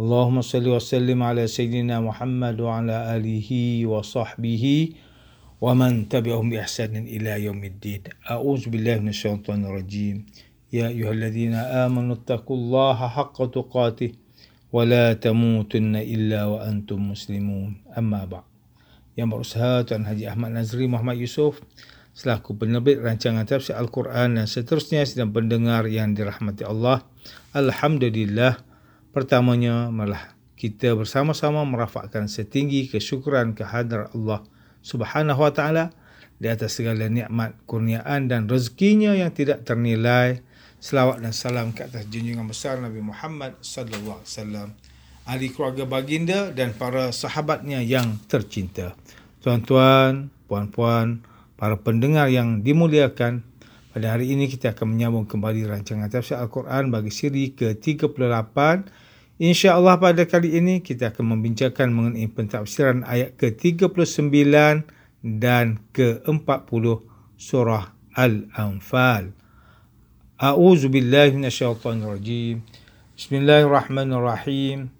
Allahumma salli wa sallim ala sayyidina Muhammad wa ala alihi wa sahbihi wa man tabi'ahum bi ihsanin ila yaumiddin. A'udzu billahi minasyaitonir rajim. Ya ayyuhalladzina amanu taqullaha haqqa tuqatih wa la tamutunna illa wa antum muslimun. Amma ba'd. Yang berusaha Tuan Haji Ahmad Nazri Muhammad Yusof. selaku penerbit rancangan tafsir Al-Quran dan seterusnya sedang pendengar yang dirahmati Allah. Alhamdulillah. Pertamanya malah kita bersama-sama merafakkan setinggi kesyukuran kehadrat Allah Subhanahu Wa Taala di atas segala nikmat, kurniaan dan rezekinya yang tidak ternilai. Selawat dan salam ke atas junjungan besar Nabi Muhammad sallallahu alaihi wasallam, ahli keluarga baginda dan para sahabatnya yang tercinta. Tuan-tuan, puan-puan, para pendengar yang dimuliakan, pada hari ini kita akan menyambung kembali rancangan tafsir Al-Quran bagi siri ke-38. InsyaAllah pada kali ini kita akan membincangkan mengenai pentafsiran ayat ke-39 dan ke-40 surah Al-Anfal. A'udzu billahi minasyaitonir rajim. Bismillahirrahmanirrahim.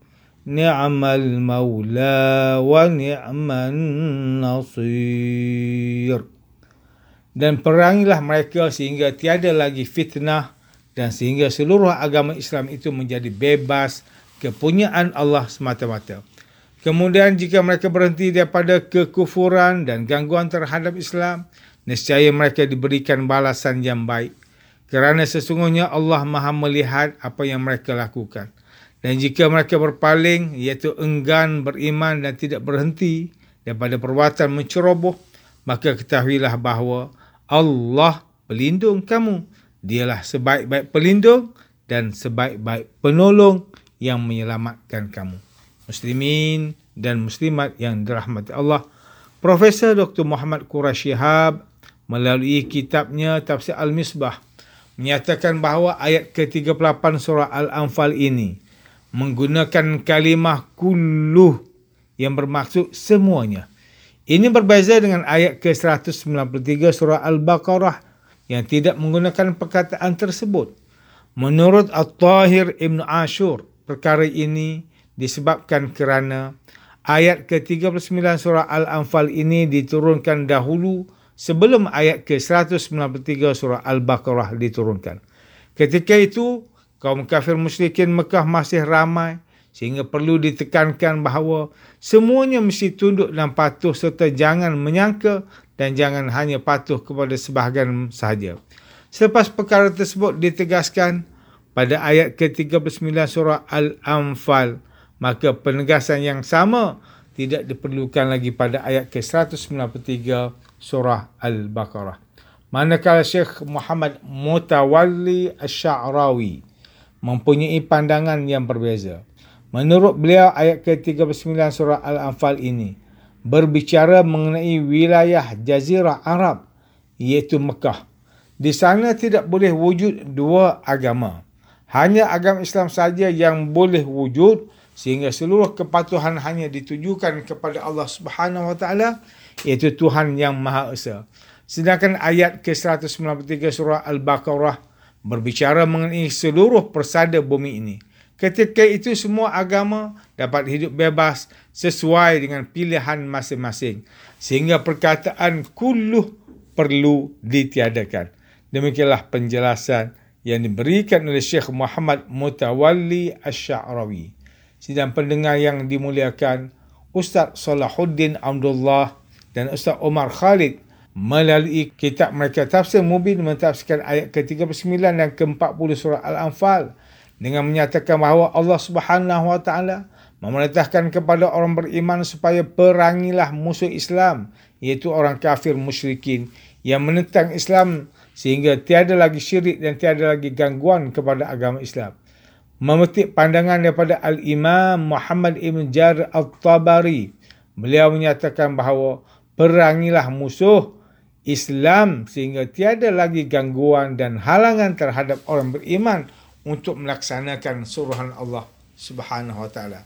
maula wa ni'man nasir dan perangilah mereka sehingga tiada lagi fitnah dan sehingga seluruh agama Islam itu menjadi bebas kepunyaan Allah semata-mata. Kemudian jika mereka berhenti daripada kekufuran dan gangguan terhadap Islam nescaya mereka diberikan balasan yang baik. Kerana sesungguhnya Allah Maha melihat apa yang mereka lakukan dan jika mereka berpaling, iaitu enggan beriman dan tidak berhenti daripada perbuatan menceroboh, maka ketahuilah bahawa Allah pelindung kamu. Dialah sebaik-baik pelindung dan sebaik-baik penolong yang menyelamatkan kamu. Muslimin dan muslimat yang dirahmati Allah, Profesor Dr. Muhammad Qurash Shihab melalui kitabnya Tafsir Al-Misbah menyatakan bahawa ayat ke-38 surah Al-Anfal ini menggunakan kalimah kulluh yang bermaksud semuanya. Ini berbeza dengan ayat ke-193 surah Al-Baqarah yang tidak menggunakan perkataan tersebut. Menurut At-Tahir Ibn Ashur, perkara ini disebabkan kerana ayat ke-39 surah Al-Anfal ini diturunkan dahulu sebelum ayat ke-193 surah Al-Baqarah diturunkan. Ketika itu, kaum kafir musyrikin Mekah masih ramai sehingga perlu ditekankan bahawa semuanya mesti tunduk dan patuh serta jangan menyangka dan jangan hanya patuh kepada sebahagian sahaja. Selepas perkara tersebut ditegaskan pada ayat ke-39 surah Al-Anfal, maka penegasan yang sama tidak diperlukan lagi pada ayat ke-193 surah Al-Baqarah. Manakala Syekh Muhammad Mutawalli Ash-Sha'rawi mempunyai pandangan yang berbeza. Menurut beliau ayat ke-39 surah Al-Anfal ini berbicara mengenai wilayah jazirah Arab iaitu Mekah. Di sana tidak boleh wujud dua agama. Hanya agama Islam saja yang boleh wujud sehingga seluruh kepatuhan hanya ditujukan kepada Allah Subhanahu Wa Taala iaitu Tuhan yang Maha Esa. Sedangkan ayat ke-193 surah Al-Baqarah berbicara mengenai seluruh persada bumi ini. Ketika itu semua agama dapat hidup bebas sesuai dengan pilihan masing-masing. Sehingga perkataan kulluh perlu ditiadakan. Demikianlah penjelasan yang diberikan oleh Syekh Muhammad Mutawalli Ash-Sha'rawi. Sidang pendengar yang dimuliakan, Ustaz Salahuddin Abdullah dan Ustaz Omar Khalid melalui kitab mereka tafsir mubin mentafsirkan ayat ke-39 dan ke-40 surah Al-Anfal dengan menyatakan bahawa Allah Subhanahu wa taala memerintahkan kepada orang beriman supaya perangilah musuh Islam iaitu orang kafir musyrikin yang menentang Islam sehingga tiada lagi syirik dan tiada lagi gangguan kepada agama Islam. Memetik pandangan daripada Al-Imam Muhammad Ibn Jar Al-Tabari, beliau menyatakan bahawa perangilah musuh Islam sehingga tiada lagi gangguan dan halangan terhadap orang beriman untuk melaksanakan suruhan Allah Subhanahu wa taala.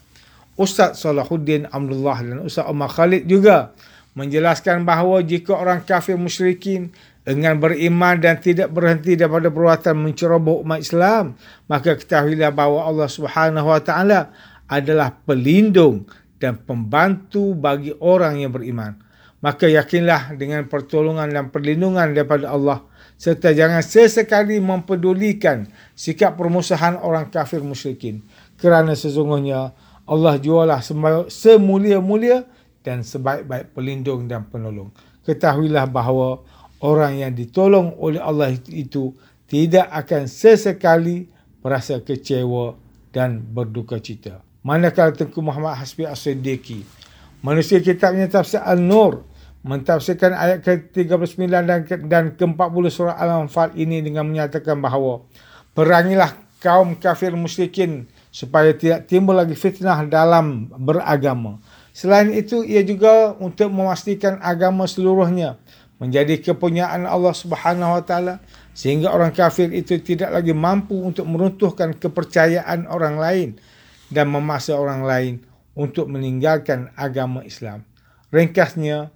Ustaz Salahuddin Abdullah dan Ustaz Umar Khalid juga menjelaskan bahawa jika orang kafir musyrikin dengan beriman dan tidak berhenti daripada perbuatan menceroboh umat Islam, maka ketahuilah bahawa Allah Subhanahu wa taala adalah pelindung dan pembantu bagi orang yang beriman maka yakinlah dengan pertolongan dan perlindungan daripada Allah. Serta jangan sesekali mempedulikan sikap permusuhan orang kafir musyrikin. Kerana sesungguhnya Allah jualah semulia-mulia dan sebaik-baik pelindung dan penolong. Ketahuilah bahawa orang yang ditolong oleh Allah itu tidak akan sesekali merasa kecewa dan berduka cita. Manakala Tengku Muhammad Hasbi As-Siddiqi manusia kitabnya tafsir Al-Nur mentafsirkan ayat ke-39 dan ke, dan ke-40 surah Al-Anfal ini dengan menyatakan bahawa perangilah kaum kafir musyrikin supaya tidak timbul lagi fitnah dalam beragama. Selain itu ia juga untuk memastikan agama seluruhnya menjadi kepunyaan Allah Subhanahu wa taala sehingga orang kafir itu tidak lagi mampu untuk meruntuhkan kepercayaan orang lain dan memaksa orang lain untuk meninggalkan agama Islam. Ringkasnya,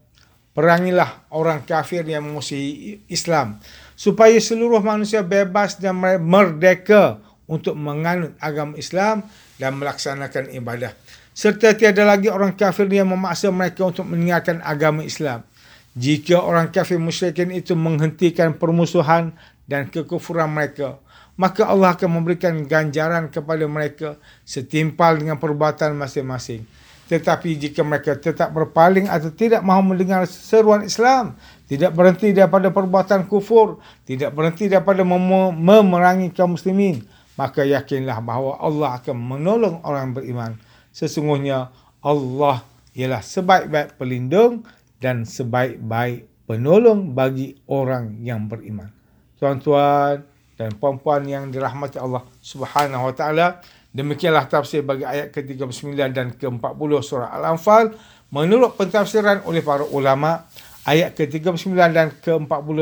perangilah orang kafir yang memusuhi Islam supaya seluruh manusia bebas dan merdeka untuk menganut agama Islam dan melaksanakan ibadah serta tiada lagi orang kafir yang memaksa mereka untuk meninggalkan agama Islam jika orang kafir musyrikin itu menghentikan permusuhan dan kekufuran mereka maka Allah akan memberikan ganjaran kepada mereka setimpal dengan perbuatan masing-masing tetapi jika mereka tetap berpaling atau tidak mahu mendengar seruan Islam, tidak berhenti daripada perbuatan kufur, tidak berhenti daripada mem- memerangi kaum muslimin, maka yakinlah bahawa Allah akan menolong orang beriman. Sesungguhnya Allah ialah sebaik-baik pelindung dan sebaik-baik penolong bagi orang yang beriman. Tuan-tuan dan puan-puan yang dirahmati Allah Subhanahu wa taala, Demikianlah tafsir bagi ayat ke-39 dan ke-40 surah Al-Anfal. Menurut pentafsiran oleh para ulama, ayat ke-39 dan ke-40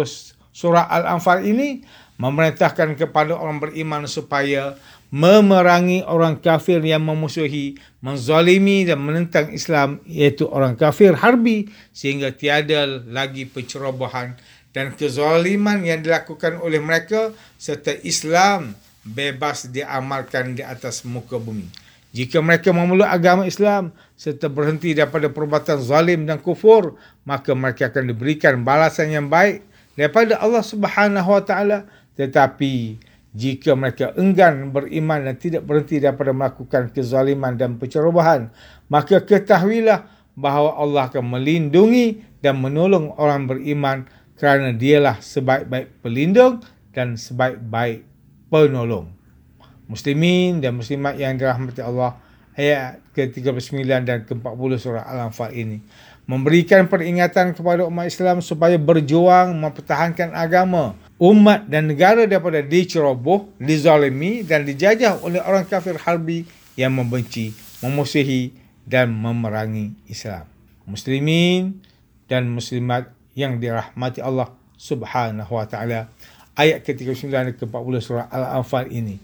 surah Al-Anfal ini memerintahkan kepada orang beriman supaya memerangi orang kafir yang memusuhi, menzalimi dan menentang Islam iaitu orang kafir harbi sehingga tiada lagi pencerobohan dan kezaliman yang dilakukan oleh mereka serta Islam bebas diamalkan di atas muka bumi. Jika mereka memeluk agama Islam serta berhenti daripada perbuatan zalim dan kufur, maka mereka akan diberikan balasan yang baik daripada Allah Subhanahu Wa Taala. Tetapi jika mereka enggan beriman dan tidak berhenti daripada melakukan kezaliman dan pencerobohan, maka ketahuilah bahawa Allah akan melindungi dan menolong orang beriman kerana dialah sebaik-baik pelindung dan sebaik-baik penolong. Muslimin dan muslimat yang dirahmati Allah ayat ke-39 dan ke-40 surah Al-Anfal ini memberikan peringatan kepada umat Islam supaya berjuang mempertahankan agama umat dan negara daripada diceroboh, dizalimi dan dijajah oleh orang kafir harbi yang membenci, memusuhi dan memerangi Islam. Muslimin dan muslimat yang dirahmati Allah Subhanahu wa taala ayat ke-39 dan ke-40 surah Al-Anfal ini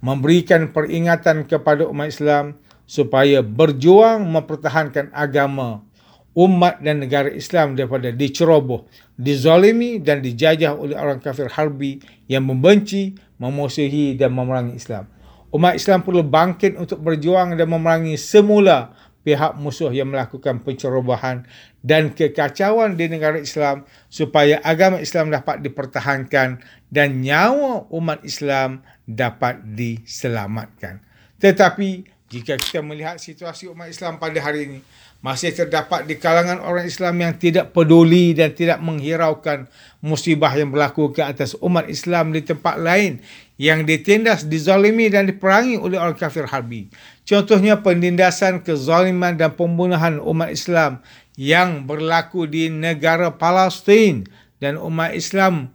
memberikan peringatan kepada umat Islam supaya berjuang mempertahankan agama umat dan negara Islam daripada diceroboh, dizalimi dan dijajah oleh orang kafir harbi yang membenci, memusuhi dan memerangi Islam. Umat Islam perlu bangkit untuk berjuang dan memerangi semula pihak musuh yang melakukan pencerobohan dan kekacauan di negara Islam supaya agama Islam dapat dipertahankan dan nyawa umat Islam dapat diselamatkan. Tetapi jika kita melihat situasi umat Islam pada hari ini, masih terdapat di kalangan orang Islam yang tidak peduli dan tidak menghiraukan musibah yang berlaku ke atas umat Islam di tempat lain yang ditindas, dizalimi dan diperangi oleh orang kafir harbi. Contohnya penindasan kezaliman dan pembunuhan umat Islam yang berlaku di negara Palestin dan umat Islam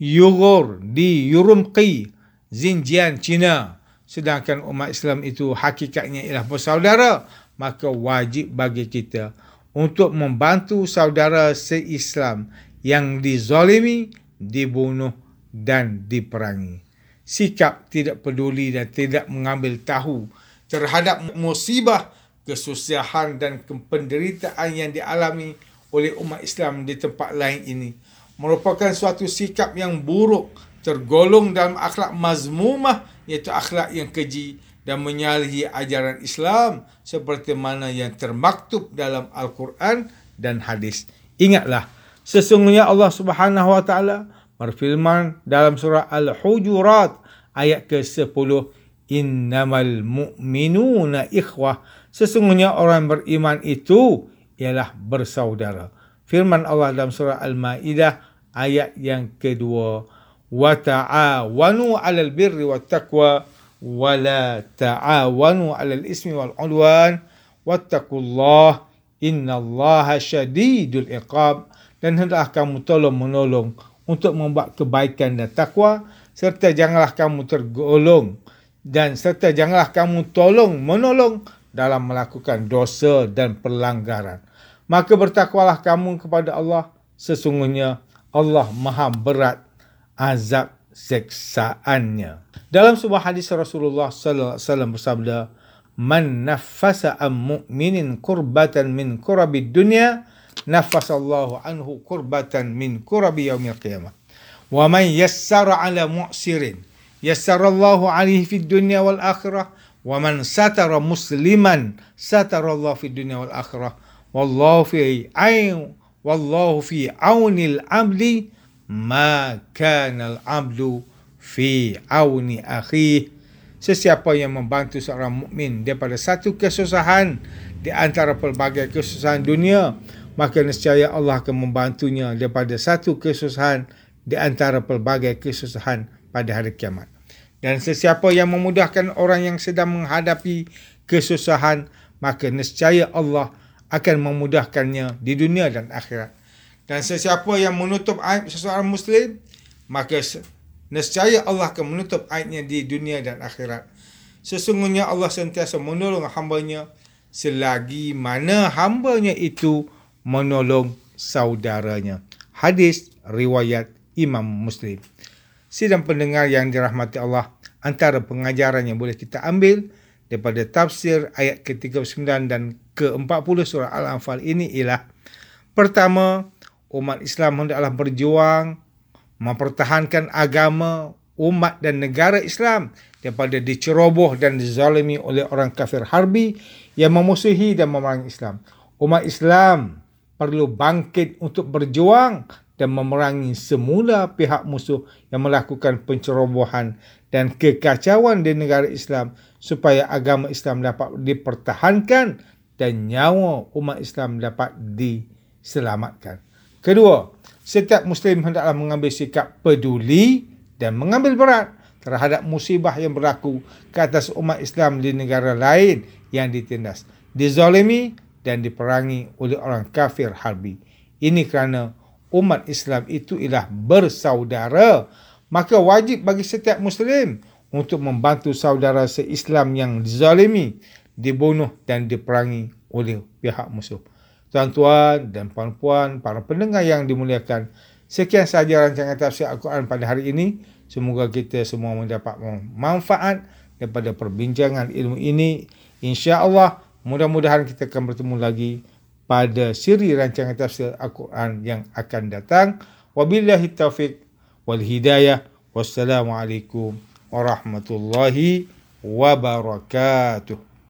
Uyghur di Urumqi, Xinjiang, China. Sedangkan umat Islam itu hakikatnya ialah bersaudara maka wajib bagi kita untuk membantu saudara se-Islam yang dizalimi, dibunuh dan diperangi. Sikap tidak peduli dan tidak mengambil tahu terhadap musibah, kesusahan dan penderitaan yang dialami oleh umat Islam di tempat lain ini merupakan suatu sikap yang buruk tergolong dalam akhlak mazmumah iaitu akhlak yang keji dan menyalahi ajaran Islam seperti mana yang termaktub dalam Al-Quran dan hadis. Ingatlah, sesungguhnya Allah Subhanahu wa taala berfirman dalam surah Al-Hujurat ayat ke-10, "Innamal mu'minuna ikhwah." Sesungguhnya orang beriman itu ialah bersaudara. Firman Allah dalam surah Al-Maidah ayat yang kedua, "Wa ta'awanu 'alal birri wat taqwa." ولا تعاونوا على الإثم والعدوان واتقوا الله إن الله شديد العقاب dan hendaklah kamu tolong menolong untuk membuat kebaikan dan takwa serta janganlah kamu tergolong dan serta janganlah kamu tolong menolong dalam melakukan dosa dan pelanggaran maka bertakwalah kamu kepada Allah sesungguhnya Allah maha berat azab seksaannya. Dalam sebuah hadis Rasulullah sallallahu alaihi wasallam bersabda, "Man naffasa am mu'minin kurbatan min kurabid dunya, naffasallahu anhu kurbatan min kurabi yaumil qiyamah. Wa man yassara 'ala mu'sirin, yassarallahu 'alaihi fid dunya wal akhirah." Wa man satara musliman satara Allah fi dunya wal akhirah wallahu fi ayn wallahu fi aunil abdi ma kana al-'abdu fi auni akhi. Sesiapa yang membantu seorang mukmin daripada satu kesusahan di antara pelbagai kesusahan dunia maka nescaya Allah akan membantunya daripada satu kesusahan di antara pelbagai kesusahan pada hari kiamat. Dan sesiapa yang memudahkan orang yang sedang menghadapi kesusahan maka nescaya Allah akan memudahkannya di dunia dan akhirat dan sesiapa yang menutup aib seseorang Muslim, maka nescaya Allah akan menutup aibnya di dunia dan akhirat. Sesungguhnya Allah sentiasa menolong hambanya selagi mana hambanya itu menolong saudaranya. Hadis riwayat Imam Muslim. Sidang pendengar yang dirahmati Allah, antara pengajaran yang boleh kita ambil daripada tafsir ayat ke-39 dan ke-40 surah Al-Anfal ini ialah pertama, umat Islam hendaklah berjuang mempertahankan agama umat dan negara Islam daripada diceroboh dan dizalimi oleh orang kafir harbi yang memusuhi dan memerangi Islam. Umat Islam perlu bangkit untuk berjuang dan memerangi semula pihak musuh yang melakukan pencerobohan dan kekacauan di negara Islam supaya agama Islam dapat dipertahankan dan nyawa umat Islam dapat diselamatkan. Kedua, setiap Muslim hendaklah mengambil sikap peduli dan mengambil berat terhadap musibah yang berlaku ke atas umat Islam di negara lain yang ditindas, dizalimi dan diperangi oleh orang kafir harbi. Ini kerana umat Islam itu ialah bersaudara, maka wajib bagi setiap Muslim untuk membantu saudara se-Islam yang dizalimi, dibunuh dan diperangi oleh pihak musuh. Tuan-tuan dan puan-puan, para pendengar yang dimuliakan, sekian sahaja rancangan tafsir Al-Quran pada hari ini. Semoga kita semua mendapat manfaat daripada perbincangan ilmu ini. Insya Allah, mudah-mudahan kita akan bertemu lagi pada siri rancangan tafsir Al-Quran yang akan datang. Wabillahi taufiq wal hidayah. Wassalamualaikum warahmatullahi wabarakatuh.